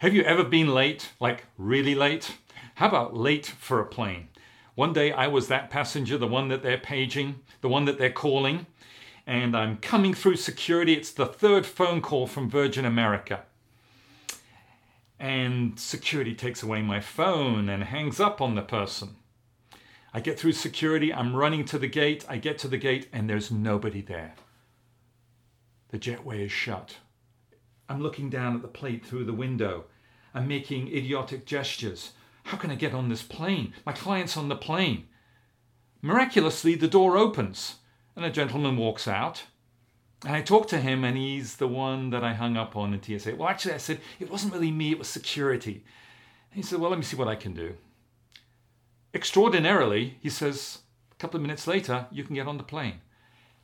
Have you ever been late, like really late? How about late for a plane? One day I was that passenger, the one that they're paging, the one that they're calling, and I'm coming through security. It's the third phone call from Virgin America. And security takes away my phone and hangs up on the person. I get through security, I'm running to the gate, I get to the gate, and there's nobody there. The jetway is shut. I'm looking down at the plate through the window. I'm making idiotic gestures. How can I get on this plane? My client's on the plane. Miraculously, the door opens and a gentleman walks out. And I talk to him, and he's the one that I hung up on in TSA. Well, actually, I said, it wasn't really me, it was security. And he said, Well, let me see what I can do. Extraordinarily, he says, a couple of minutes later, you can get on the plane.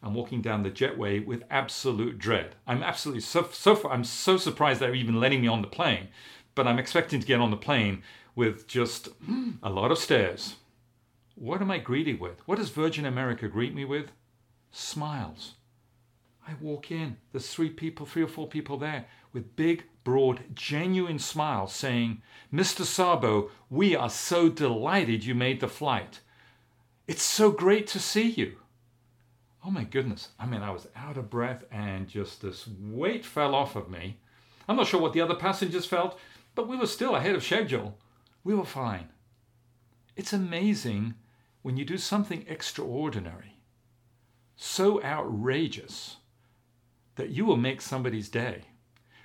I'm walking down the jetway with absolute dread. I'm absolutely so, so I'm so surprised they're even letting me on the plane, but I'm expecting to get on the plane with just hmm, a lot of stairs. What am I greeted with? What does Virgin America greet me with? Smiles. I walk in, there's three people, three or four people there with big, broad, genuine smiles saying, Mr. Szabo, we are so delighted you made the flight. It's so great to see you oh my goodness. I mean, I was out of breath and just this weight fell off of me. I'm not sure what the other passengers felt, but we were still ahead of schedule. We were fine. It's amazing when you do something extraordinary, so outrageous, that you will make somebody's day.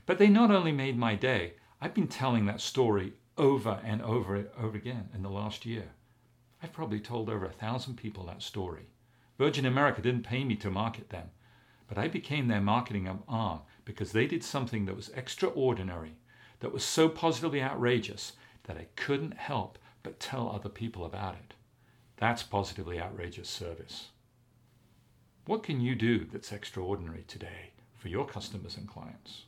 But they not only made my day, I've been telling that story over and over and over again in the last year. I've probably told over a thousand people that story. Virgin America didn't pay me to market them, but I became their marketing arm because they did something that was extraordinary, that was so positively outrageous that I couldn't help but tell other people about it. That's positively outrageous service. What can you do that's extraordinary today for your customers and clients?